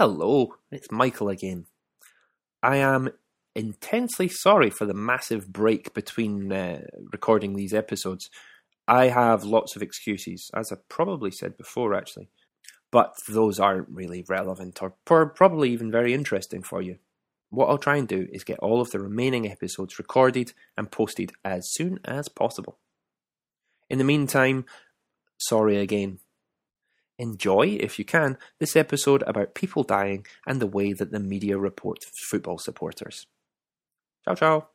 Hello, it's Michael again. I am intensely sorry for the massive break between uh, recording these episodes. I have lots of excuses, as I probably said before, actually, but those aren't really relevant or probably even very interesting for you. What I'll try and do is get all of the remaining episodes recorded and posted as soon as possible. In the meantime, sorry again. Enjoy, if you can, this episode about people dying and the way that the media report football supporters. Ciao, ciao.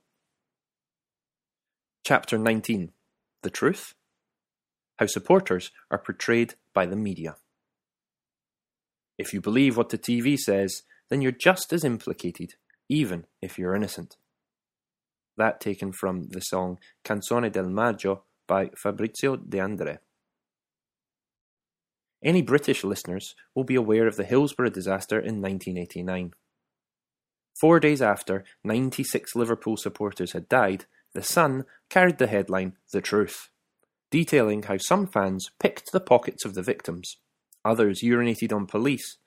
Chapter 19 The Truth How Supporters Are Portrayed by the Media. If you believe what the TV says, then you're just as implicated, even if you're innocent. That taken from the song Canzone del Maggio by Fabrizio De André. Any British listeners will be aware of the Hillsborough disaster in 1989. Four days after 96 Liverpool supporters had died, The Sun carried the headline The Truth, detailing how some fans picked the pockets of the victims, others urinated on police,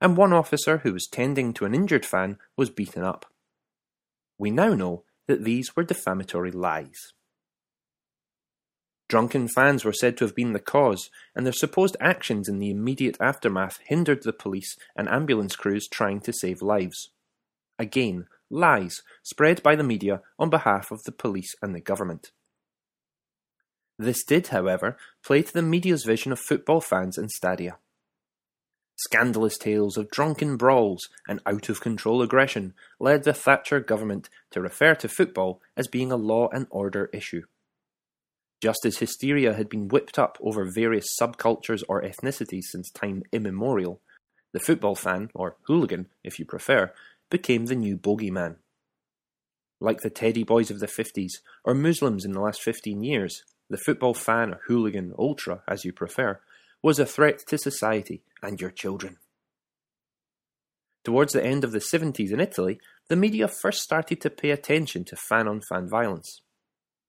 and one officer who was tending to an injured fan was beaten up. We now know that these were defamatory lies. Drunken fans were said to have been the cause, and their supposed actions in the immediate aftermath hindered the police and ambulance crews trying to save lives. Again, lies spread by the media on behalf of the police and the government. This did, however, play to the media's vision of football fans in Stadia. Scandalous tales of drunken brawls and out of control aggression led the Thatcher government to refer to football as being a law and order issue. Just as hysteria had been whipped up over various subcultures or ethnicities since time immemorial, the football fan, or hooligan if you prefer, became the new bogeyman. Like the Teddy Boys of the 50s, or Muslims in the last 15 years, the football fan or hooligan, ultra as you prefer, was a threat to society and your children. Towards the end of the 70s in Italy, the media first started to pay attention to fan on fan violence.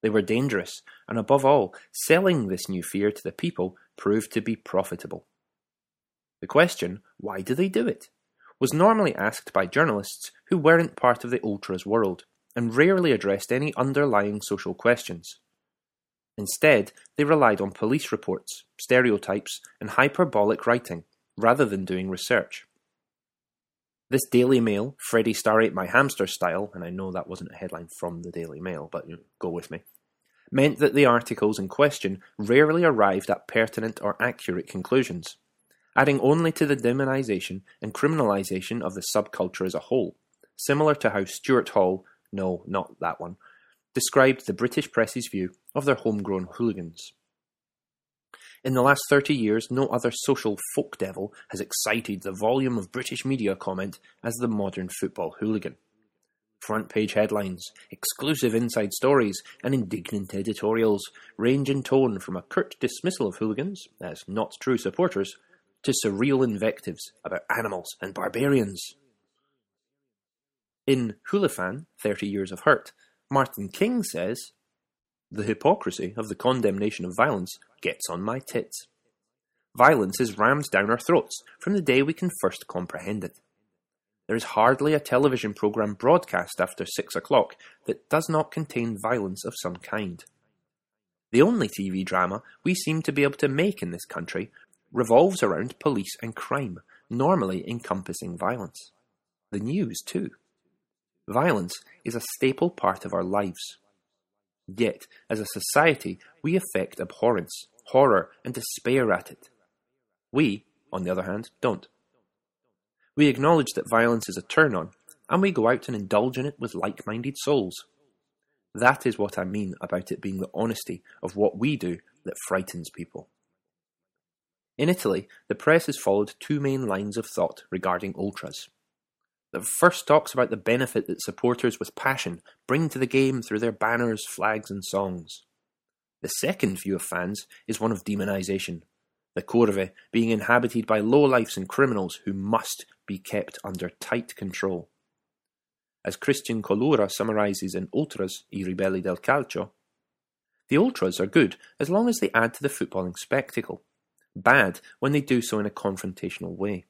They were dangerous, and above all, selling this new fear to the people proved to be profitable. The question, why do they do it? was normally asked by journalists who weren't part of the ultras world and rarely addressed any underlying social questions. Instead, they relied on police reports, stereotypes, and hyperbolic writing rather than doing research. This Daily Mail, Freddie Starr ate my hamster style, and I know that wasn't a headline from the Daily Mail, but go with me, meant that the articles in question rarely arrived at pertinent or accurate conclusions adding only to the demonization and criminalization of the subculture as a whole, similar to how Stuart Hall, no, not that one, described the British press's view of their homegrown hooligans. In the last 30 years, no other social folk devil has excited the volume of British media comment as the modern football hooligan. Front page headlines, exclusive inside stories, and indignant editorials range in tone from a curt dismissal of hooligans as not true supporters to surreal invectives about animals and barbarians. In Hoolifan, 30 Years of Hurt, Martin King says, The hypocrisy of the condemnation of violence gets on my tits. Violence is rammed down our throats from the day we can first comprehend it. There is hardly a television programme broadcast after six o'clock that does not contain violence of some kind. The only TV drama we seem to be able to make in this country revolves around police and crime, normally encompassing violence. The news, too. Violence is a staple part of our lives. Yet, as a society, we affect abhorrence, horror, and despair at it. We, on the other hand, don't. We acknowledge that violence is a turn on, and we go out and indulge in it with like minded souls. That is what I mean about it being the honesty of what we do that frightens people. In Italy, the press has followed two main lines of thought regarding ultras. The first talks about the benefit that supporters with passion bring to the game through their banners, flags, and songs. The second view of fans is one of demonization, the Curve being inhabited by lowlifes and criminals who must be kept under tight control. As Christian Colura summarizes in Ultras, I Ribelli del Calcio, the Ultras are good as long as they add to the footballing spectacle bad when they do so in a confrontational way.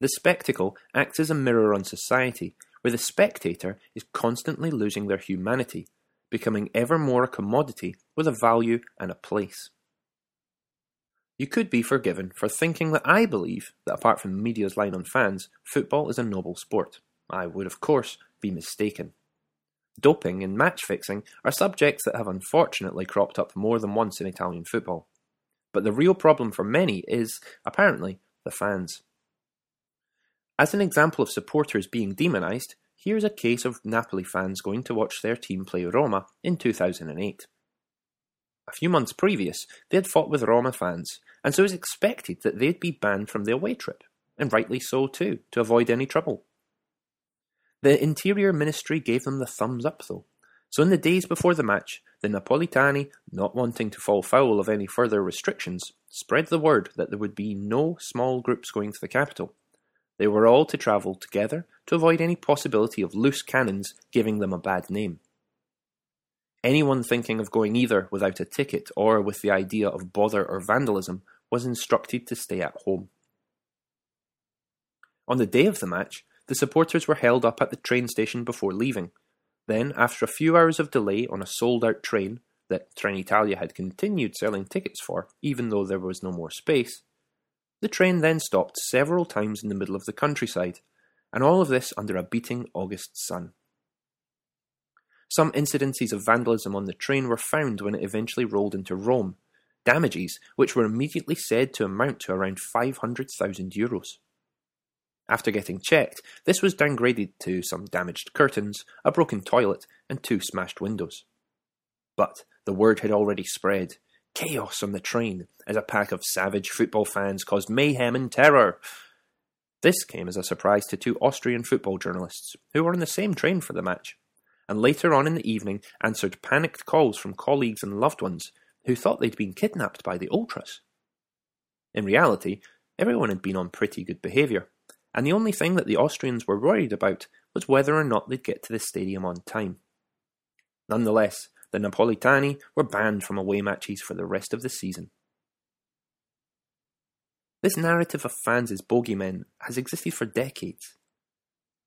The spectacle acts as a mirror on society, where the spectator is constantly losing their humanity, becoming ever more a commodity with a value and a place. You could be forgiven for thinking that I believe that apart from the media's line on fans, football is a noble sport. I would, of course, be mistaken. Doping and match fixing are subjects that have unfortunately cropped up more than once in Italian football. But the real problem for many is, apparently, the fans. As an example of supporters being demonised, here's a case of Napoli fans going to watch their team play Roma in 2008. A few months previous, they had fought with Roma fans, and so it was expected that they'd be banned from the away trip, and rightly so too, to avoid any trouble. The Interior Ministry gave them the thumbs up, though. So in the days before the match, the Napolitani, not wanting to fall foul of any further restrictions, spread the word that there would be no small groups going to the capital. They were all to travel together to avoid any possibility of loose cannons giving them a bad name. Anyone thinking of going either without a ticket or with the idea of bother or vandalism was instructed to stay at home. On the day of the match, the supporters were held up at the train station before leaving. Then, after a few hours of delay on a sold out train that Trenitalia had continued selling tickets for, even though there was no more space, the train then stopped several times in the middle of the countryside, and all of this under a beating August sun. Some incidences of vandalism on the train were found when it eventually rolled into Rome, damages which were immediately said to amount to around 500,000 euros. After getting checked, this was downgraded to some damaged curtains, a broken toilet, and two smashed windows. But the word had already spread. Chaos on the train as a pack of savage football fans caused mayhem and terror. This came as a surprise to two Austrian football journalists who were on the same train for the match, and later on in the evening answered panicked calls from colleagues and loved ones who thought they'd been kidnapped by the ultras. In reality, everyone had been on pretty good behaviour, and the only thing that the Austrians were worried about was whether or not they'd get to the stadium on time. Nonetheless, the Napolitani were banned from away matches for the rest of the season. This narrative of fans as bogeymen has existed for decades.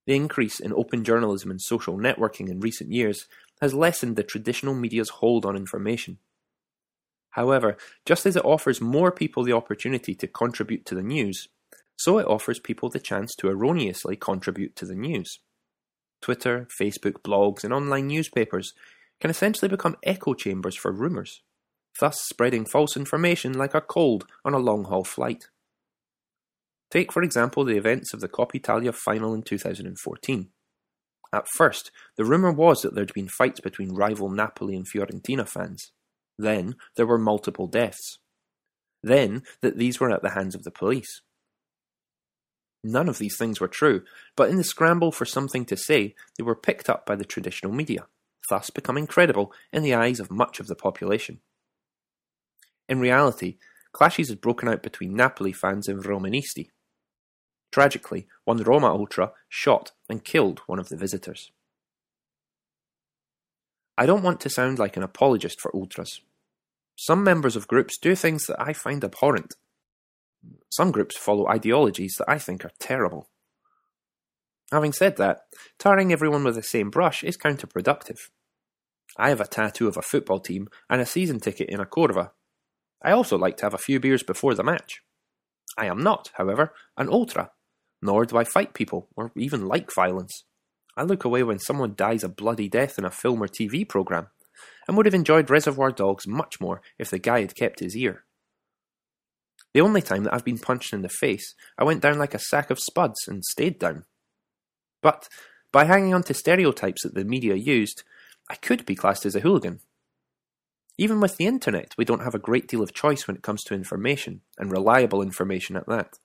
The increase in open journalism and social networking in recent years has lessened the traditional media's hold on information. However, just as it offers more people the opportunity to contribute to the news, so it offers people the chance to erroneously contribute to the news. Twitter, Facebook, blogs, and online newspapers can essentially become echo chambers for rumours, thus spreading false information like a cold on a long haul flight. Take, for example, the events of the Coppa Italia final in 2014. At first, the rumour was that there'd been fights between rival Napoli and Fiorentina fans. Then, there were multiple deaths. Then, that these were at the hands of the police. None of these things were true, but in the scramble for something to say, they were picked up by the traditional media, thus becoming credible in the eyes of much of the population. In reality, clashes had broken out between Napoli fans and Romanisti. Tragically, one Roma ultra shot and killed one of the visitors. I don't want to sound like an apologist for ultras. Some members of groups do things that I find abhorrent some groups follow ideologies that I think are terrible. Having said that, tarring everyone with the same brush is counterproductive. I have a tattoo of a football team and a season ticket in a Curva. I also like to have a few beers before the match. I am not, however, an ultra, nor do I fight people or even like violence. I look away when someone dies a bloody death in a film or TV programme, and would have enjoyed Reservoir Dogs much more if the guy had kept his ear. The only time that I've been punched in the face, I went down like a sack of spuds and stayed down. But by hanging on to stereotypes that the media used, I could be classed as a hooligan. Even with the internet, we don't have a great deal of choice when it comes to information, and reliable information at that.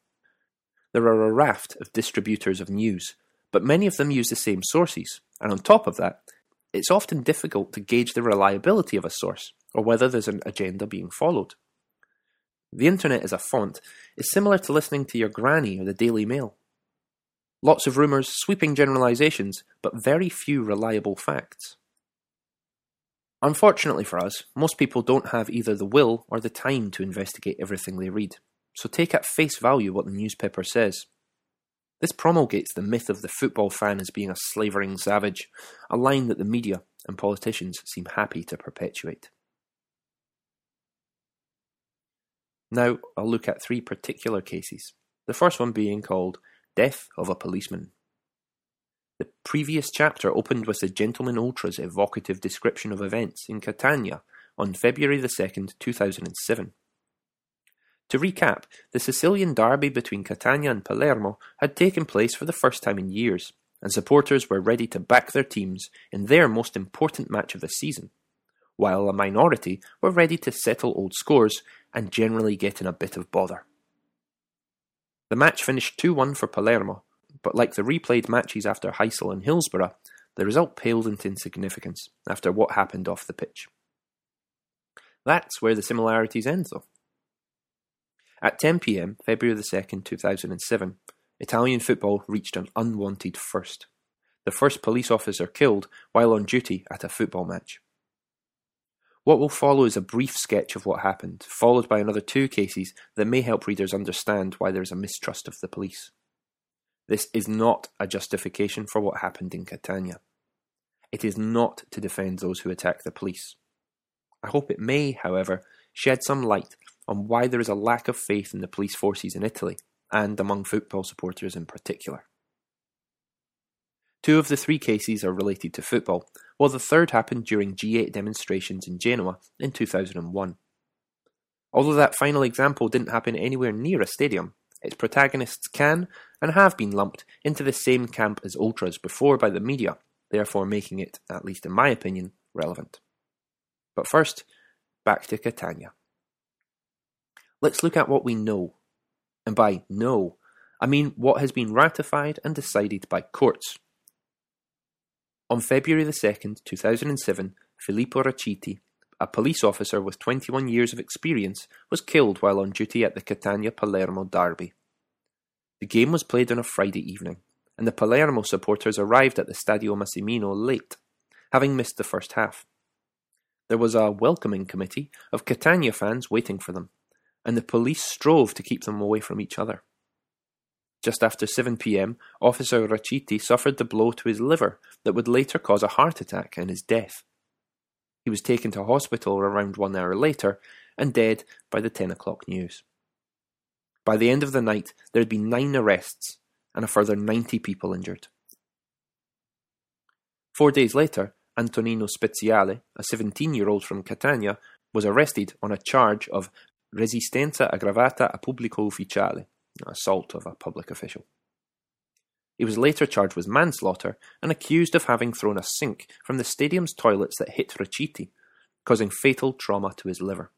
There are a raft of distributors of news, but many of them use the same sources, and on top of that, it's often difficult to gauge the reliability of a source, or whether there's an agenda being followed. The internet as a font is similar to listening to your granny or the Daily Mail. Lots of rumours, sweeping generalisations, but very few reliable facts. Unfortunately for us, most people don't have either the will or the time to investigate everything they read, so take at face value what the newspaper says. This promulgates the myth of the football fan as being a slavering savage, a line that the media and politicians seem happy to perpetuate. Now I'll look at three particular cases, the first one being called Death of a Policeman. The previous chapter opened with the Gentleman Ultra's evocative description of events in Catania on February the 2nd, 2007. To recap, the Sicilian derby between Catania and Palermo had taken place for the first time in years, and supporters were ready to back their teams in their most important match of the season, while a minority were ready to settle old scores and generally get in a bit of bother. The match finished 2 1 for Palermo, but like the replayed matches after Heysel and Hillsborough, the result paled into insignificance after what happened off the pitch. That's where the similarities end, though. At 10 pm, February the 2nd, 2007, Italian football reached an unwanted first. The first police officer killed while on duty at a football match. What will follow is a brief sketch of what happened, followed by another two cases that may help readers understand why there is a mistrust of the police. This is not a justification for what happened in Catania. It is not to defend those who attack the police. I hope it may, however, shed some light on why there is a lack of faith in the police forces in Italy, and among football supporters in particular. Two of the three cases are related to football, while the third happened during G8 demonstrations in Genoa in 2001. Although that final example didn't happen anywhere near a stadium, its protagonists can and have been lumped into the same camp as ultras before by the media, therefore making it, at least in my opinion, relevant. But first, back to Catania. Let's look at what we know. And by know, I mean what has been ratified and decided by courts. On February the 2nd, 2007, Filippo Raciti, a police officer with 21 years of experience, was killed while on duty at the Catania Palermo derby. The game was played on a Friday evening, and the Palermo supporters arrived at the Stadio Massimino late, having missed the first half. There was a welcoming committee of Catania fans waiting for them and the police strove to keep them away from each other. Just after 7 pm, Officer Raciti suffered the blow to his liver that would later cause a heart attack and his death. He was taken to hospital around one hour later and dead by the 10 o'clock news. By the end of the night, there had been nine arrests and a further 90 people injured. Four days later, Antonino Speziale, a 17 year old from Catania, was arrested on a charge of resistenza aggravata a pubblico ufficiale, assault of a public official. He was later charged with manslaughter and accused of having thrown a sink from the stadium's toilets that hit Raciti, causing fatal trauma to his liver.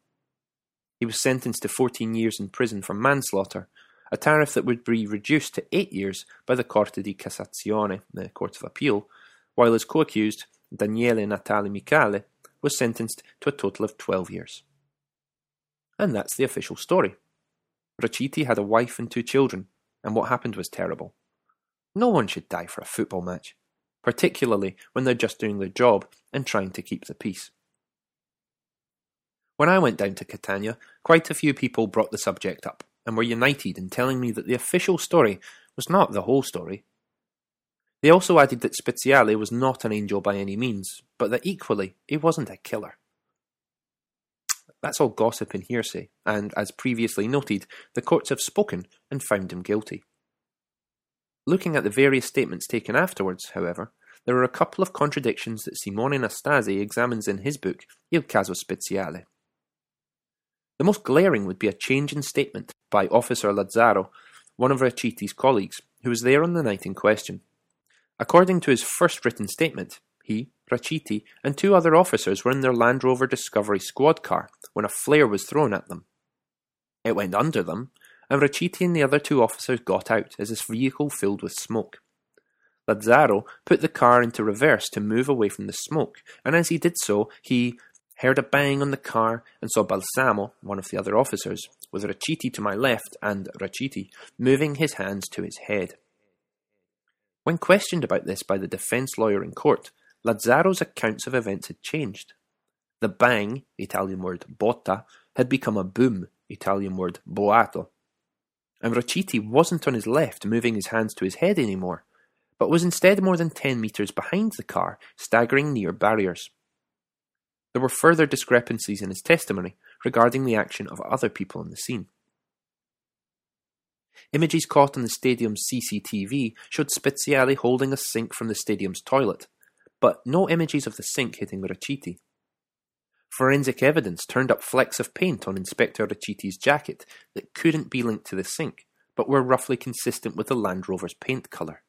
He was sentenced to 14 years in prison for manslaughter, a tariff that would be reduced to 8 years by the Corte di Cassazione, the Court of Appeal, while his co-accused, Daniele Natale Micale, was sentenced to a total of 12 years. And that's the official story. Raciti had a wife and two children, and what happened was terrible. No one should die for a football match, particularly when they're just doing their job and trying to keep the peace. When I went down to Catania, quite a few people brought the subject up and were united in telling me that the official story was not the whole story. They also added that Speziale was not an angel by any means, but that equally he wasn't a killer. That's all gossip and hearsay, and as previously noted, the courts have spoken and found him guilty. Looking at the various statements taken afterwards, however, there are a couple of contradictions that Simone Nastasi examines in his book Il Caso Speziale. The most glaring would be a change in statement by Officer Lazzaro, one of Raciti's colleagues, who was there on the night in question. According to his first written statement, he, Raciti, and two other officers were in their Land Rover Discovery squad car when a flare was thrown at them. It went under them, and Raciti and the other two officers got out as his vehicle filled with smoke. Lazzaro put the car into reverse to move away from the smoke, and as he did so, he heard a bang on the car and saw Balsamo, one of the other officers, with Raciti to my left and Raciti moving his hands to his head. When questioned about this by the defence lawyer in court, Lazzaro's accounts of events had changed. The bang, Italian word botta, had become a boom, Italian word boato. and Raciti wasn't on his left moving his hands to his head anymore, but was instead more than 10 metres behind the car, staggering near barriers. There were further discrepancies in his testimony regarding the action of other people on the scene. Images caught on the stadium's CCTV showed Speziale holding a sink from the stadium's toilet, but no images of the sink hitting Raciti. Forensic evidence turned up flecks of paint on Inspector Raciti's jacket that couldn't be linked to the sink, but were roughly consistent with the Land Rover's paint colour.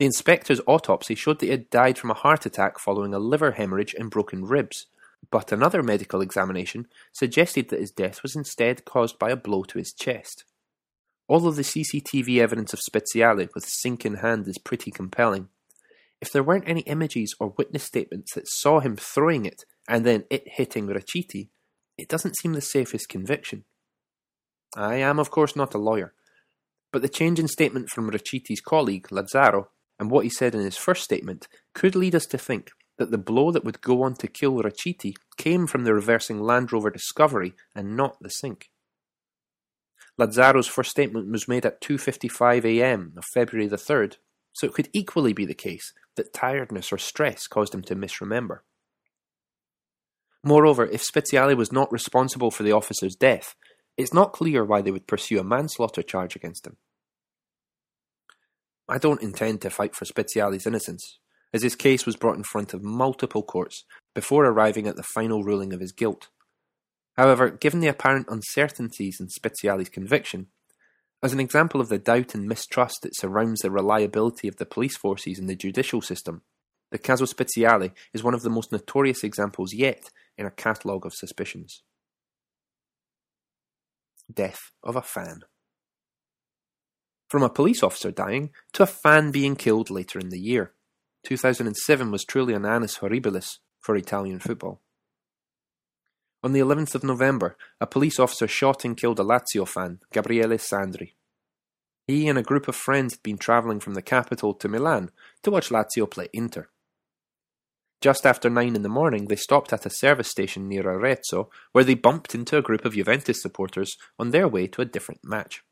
The inspector's autopsy showed that he had died from a heart attack following a liver hemorrhage and broken ribs, but another medical examination suggested that his death was instead caused by a blow to his chest. Of the CCTV evidence of Speziale with sink in hand is pretty compelling. If there weren't any images or witness statements that saw him throwing it and then it hitting Raciti, it doesn't seem the safest conviction. I am, of course, not a lawyer, but the change in statement from Raciti's colleague, Lazzaro, and what he said in his first statement could lead us to think that the blow that would go on to kill Raciti came from the reversing Land Rover Discovery and not the sink. Lazzaro's first statement was made at 2:55 a.m. of February the 3rd, so it could equally be the case that tiredness or stress caused him to misremember. Moreover, if Speziale was not responsible for the officer's death, it's not clear why they would pursue a manslaughter charge against him. I don't intend to fight for Speziale's innocence, as his case was brought in front of multiple courts before arriving at the final ruling of his guilt. However, given the apparent uncertainties in Speziale's conviction, as an example of the doubt and mistrust that surrounds the reliability of the police forces and the judicial system, the Caso Speziale is one of the most notorious examples yet in a catalogue of suspicions. Death of a fan. From a police officer dying to a fan being killed later in the year. 2007 was truly an annus horribilis for Italian football. On the 11th of November, a police officer shot and killed a Lazio fan, Gabriele Sandri. He and a group of friends had been travelling from the capital to Milan to watch Lazio play Inter. Just after nine in the morning, they stopped at a service station near Arezzo, where they bumped into a group of Juventus supporters on their way to a different match.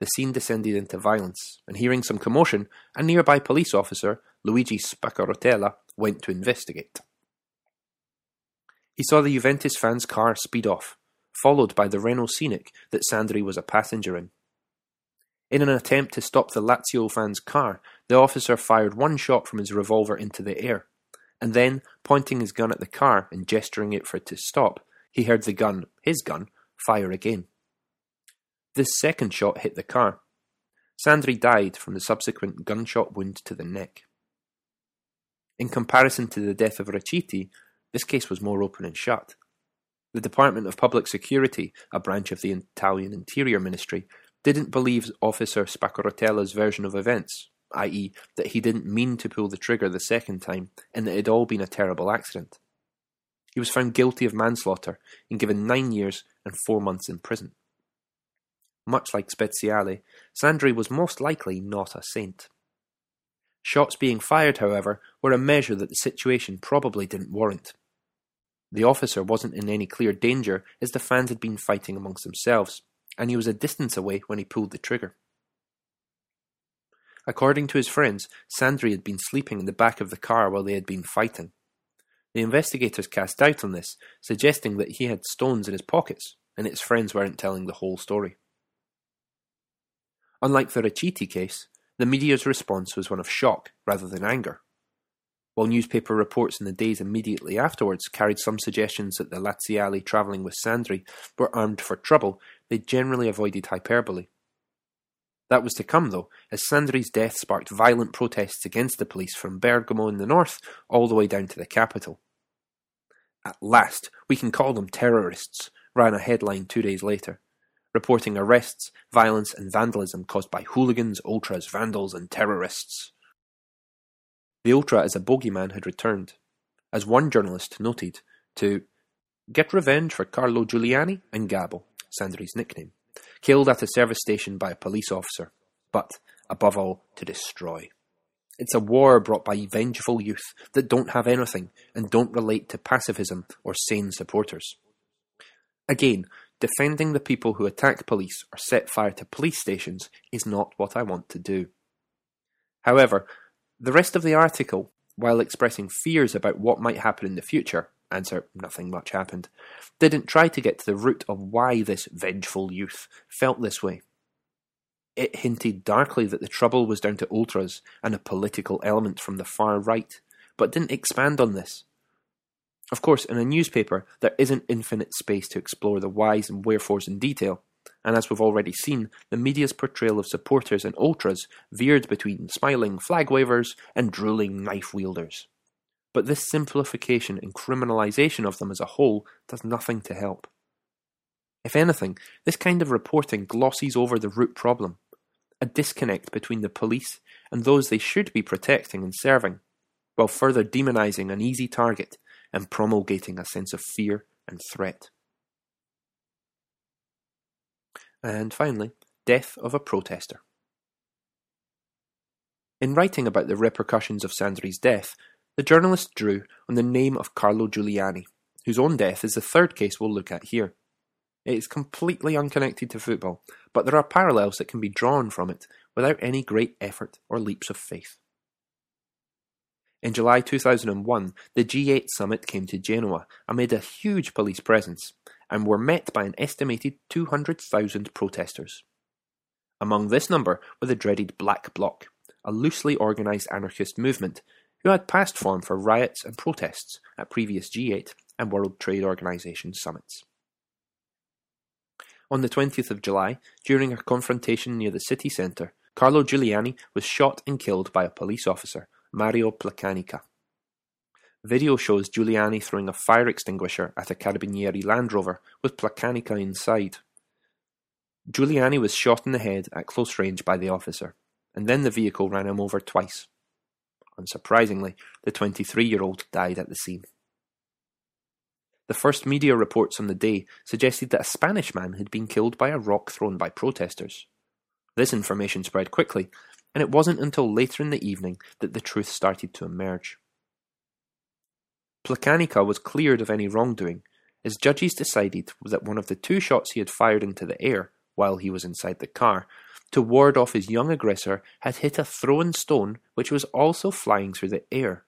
The scene descended into violence, and hearing some commotion, a nearby police officer, Luigi Spaccarotella, went to investigate. He saw the Juventus fan's car speed off, followed by the Renault Scenic that Sandri was a passenger in. In an attempt to stop the Lazio fan's car, the officer fired one shot from his revolver into the air, and then, pointing his gun at the car and gesturing it for it to stop, he heard the gun, his gun, fire again. This second shot hit the car. Sandri died from the subsequent gunshot wound to the neck. In comparison to the death of Raciti, this case was more open and shut. The Department of Public Security, a branch of the Italian Interior Ministry, didn't believe Officer Spaccarotella's version of events, i.e., that he didn't mean to pull the trigger the second time and that it had all been a terrible accident. He was found guilty of manslaughter and given nine years and four months in prison. Much like Speziale, Sandri was most likely not a saint. Shots being fired, however, were a measure that the situation probably didn't warrant. The officer wasn't in any clear danger as the fans had been fighting amongst themselves, and he was a distance away when he pulled the trigger. According to his friends, Sandri had been sleeping in the back of the car while they had been fighting. The investigators cast doubt on this, suggesting that he had stones in his pockets, and his friends weren't telling the whole story. Unlike the Raciti case, the media's response was one of shock rather than anger. While newspaper reports in the days immediately afterwards carried some suggestions that the Laziali travelling with Sandri were armed for trouble, they generally avoided hyperbole. That was to come, though, as Sandri's death sparked violent protests against the police from Bergamo in the north all the way down to the capital. At last, we can call them terrorists, ran a headline two days later reporting arrests, violence, and vandalism caused by hooligans, ultras, vandals, and terrorists. The ultra as a bogeyman had returned, as one journalist noted, to get revenge for Carlo Giuliani and Gabbo, Sandri's nickname, killed at a service station by a police officer, but, above all, to destroy. It's a war brought by vengeful youth that don't have anything and don't relate to pacifism or sane supporters. Again, defending the people who attack police or set fire to police stations is not what I want to do. However, the rest of the article, while expressing fears about what might happen in the future, answer nothing much happened, didn't try to get to the root of why this vengeful youth felt this way. It hinted darkly that the trouble was down to ultras and a political element from the far right, but didn't expand on this. Of course, in a newspaper, there isn't infinite space to explore the whys and wherefores in detail, and as we've already seen, the media's portrayal of supporters and ultras veered between smiling flag wavers and drooling knife wielders. But this simplification and criminalisation of them as a whole does nothing to help. If anything, this kind of reporting glosses over the root problem a disconnect between the police and those they should be protecting and serving, while further demonising an easy target and promulgating a sense of fear and threat. And finally, death of a protester. In writing about the repercussions of Sandri's death, the journalist drew on the name of Carlo Giuliani, whose own death is the third case we'll look at here. It is completely unconnected to football, but there are parallels that can be drawn from it without any great effort or leaps of faith. In July 2001, the G8 summit came to Genoa amid a huge police presence and were met by an estimated 200,000 protesters. Among this number were the dreaded Black Bloc, a loosely organised anarchist movement who had past form for riots and protests at previous G8 and World Trade Organization summits. On the 20th of July, during a confrontation near the city centre, Carlo Giuliani was shot and killed by a police officer Mario Placanica. Video shows Giuliani throwing a fire extinguisher at a Carabinieri Land Rover with Placanica inside. Giuliani was shot in the head at close range by the officer, and then the vehicle ran him over twice. Unsurprisingly, the 23 year old died at the scene. The first media reports on the day suggested that a Spanish man had been killed by a rock thrown by protesters. This information spread quickly, and it wasn't until later in the evening that the truth started to emerge. Placanica was cleared of any wrongdoing, as judges decided that one of the two shots he had fired into the air while he was inside the car to ward off his young aggressor had hit a thrown stone which was also flying through the air,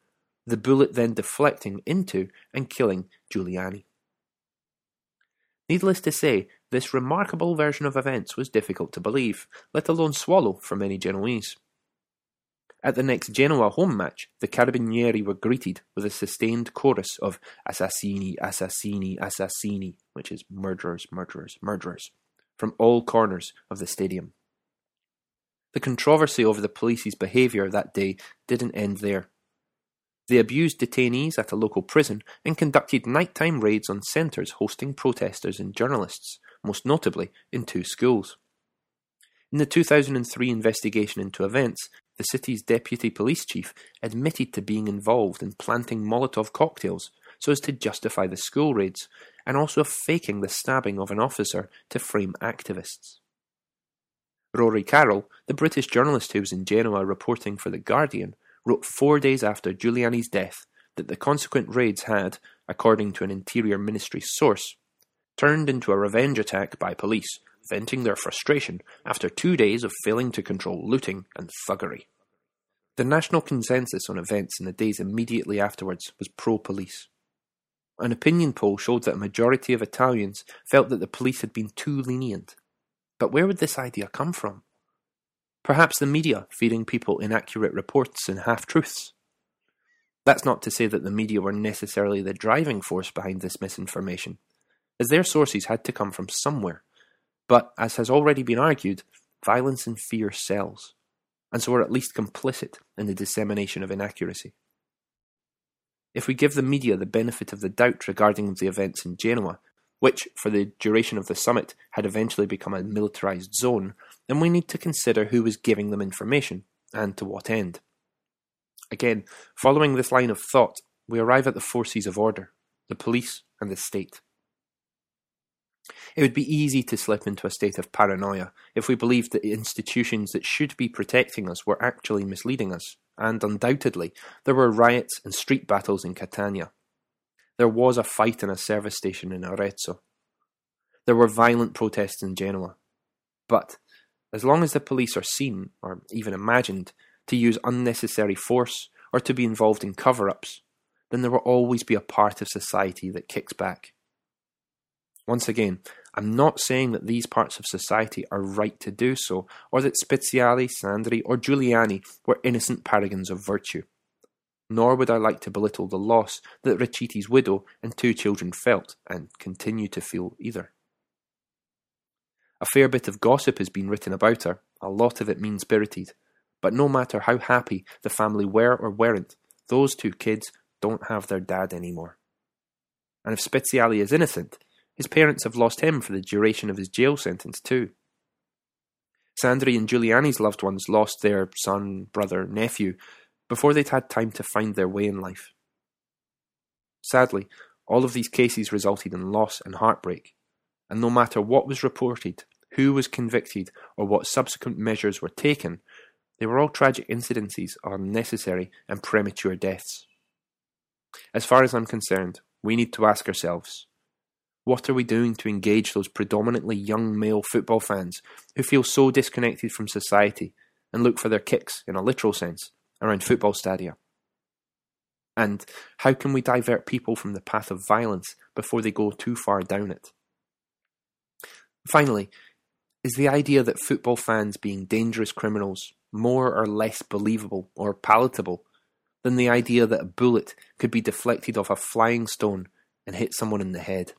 the bullet then deflecting into and killing Giuliani. Needless to say, this remarkable version of events was difficult to believe, let alone swallow for many Genoese. At the next Genoa home match, the Carabinieri were greeted with a sustained chorus of Assassini, Assassini, Assassini, which is murderers, murderers, murderers, from all corners of the stadium. The controversy over the police's behaviour that day didn't end there. They abused detainees at a local prison and conducted nighttime raids on centres hosting protesters and journalists, most notably in two schools. In the 2003 investigation into events, the city's deputy police chief admitted to being involved in planting Molotov cocktails so as to justify the school raids, and also faking the stabbing of an officer to frame activists. Rory Carroll, the British journalist who was in Genoa reporting for The Guardian, wrote four days after Giuliani's death that the consequent raids had, according to an Interior Ministry source, turned into a revenge attack by police, venting their frustration after two days of failing to control looting and thuggery. The national consensus on events in the days immediately afterwards was pro police. An opinion poll showed that a majority of Italians felt that the police had been too lenient. But where would this idea come from? Perhaps the media feeding people inaccurate reports and half truths. That's not to say that the media were necessarily the driving force behind this misinformation, as their sources had to come from somewhere. But, as has already been argued, violence and fear sells, and so are at least complicit in the dissemination of inaccuracy. If we give the media the benefit of the doubt regarding the events in Genoa, which, for the duration of the summit, had eventually become a militarized zone, then we need to consider who was giving them information, and to what end. Again, following this line of thought, we arrive at the forces of order, the police and the state. It would be easy to slip into a state of paranoia if we believed that the institutions that should be protecting us were actually misleading us, and undoubtedly there were riots and street battles in Catania. There was a fight in a service station in Arezzo. There were violent protests in Genoa. But as long as the police are seen, or even imagined, to use unnecessary force or to be involved in cover ups, then there will always be a part of society that kicks back. Once again, I'm not saying that these parts of society are right to do so, or that Speziale, Sandri, or Giuliani were innocent paragons of virtue. Nor would I like to belittle the loss that Ricci's widow and two children felt, and continue to feel either. A fair bit of gossip has been written about her, a lot of it mean spirited, but no matter how happy the family were or weren't, those two kids don't have their dad anymore. And if Speziale is innocent, his parents have lost him for the duration of his jail sentence too. Sandri and Giuliani's loved ones lost their son, brother, nephew before they'd had time to find their way in life. Sadly, all of these cases resulted in loss and heartbreak, and no matter what was reported, who was convicted, or what subsequent measures were taken, they were all tragic incidences of unnecessary and premature deaths. As far as I'm concerned, we need to ask ourselves what are we doing to engage those predominantly young male football fans who feel so disconnected from society and look for their kicks, in a literal sense, around football stadia? And how can we divert people from the path of violence before they go too far down it? Finally, is the idea that football fans being dangerous criminals more or less believable or palatable than the idea that a bullet could be deflected off a flying stone and hit someone in the head?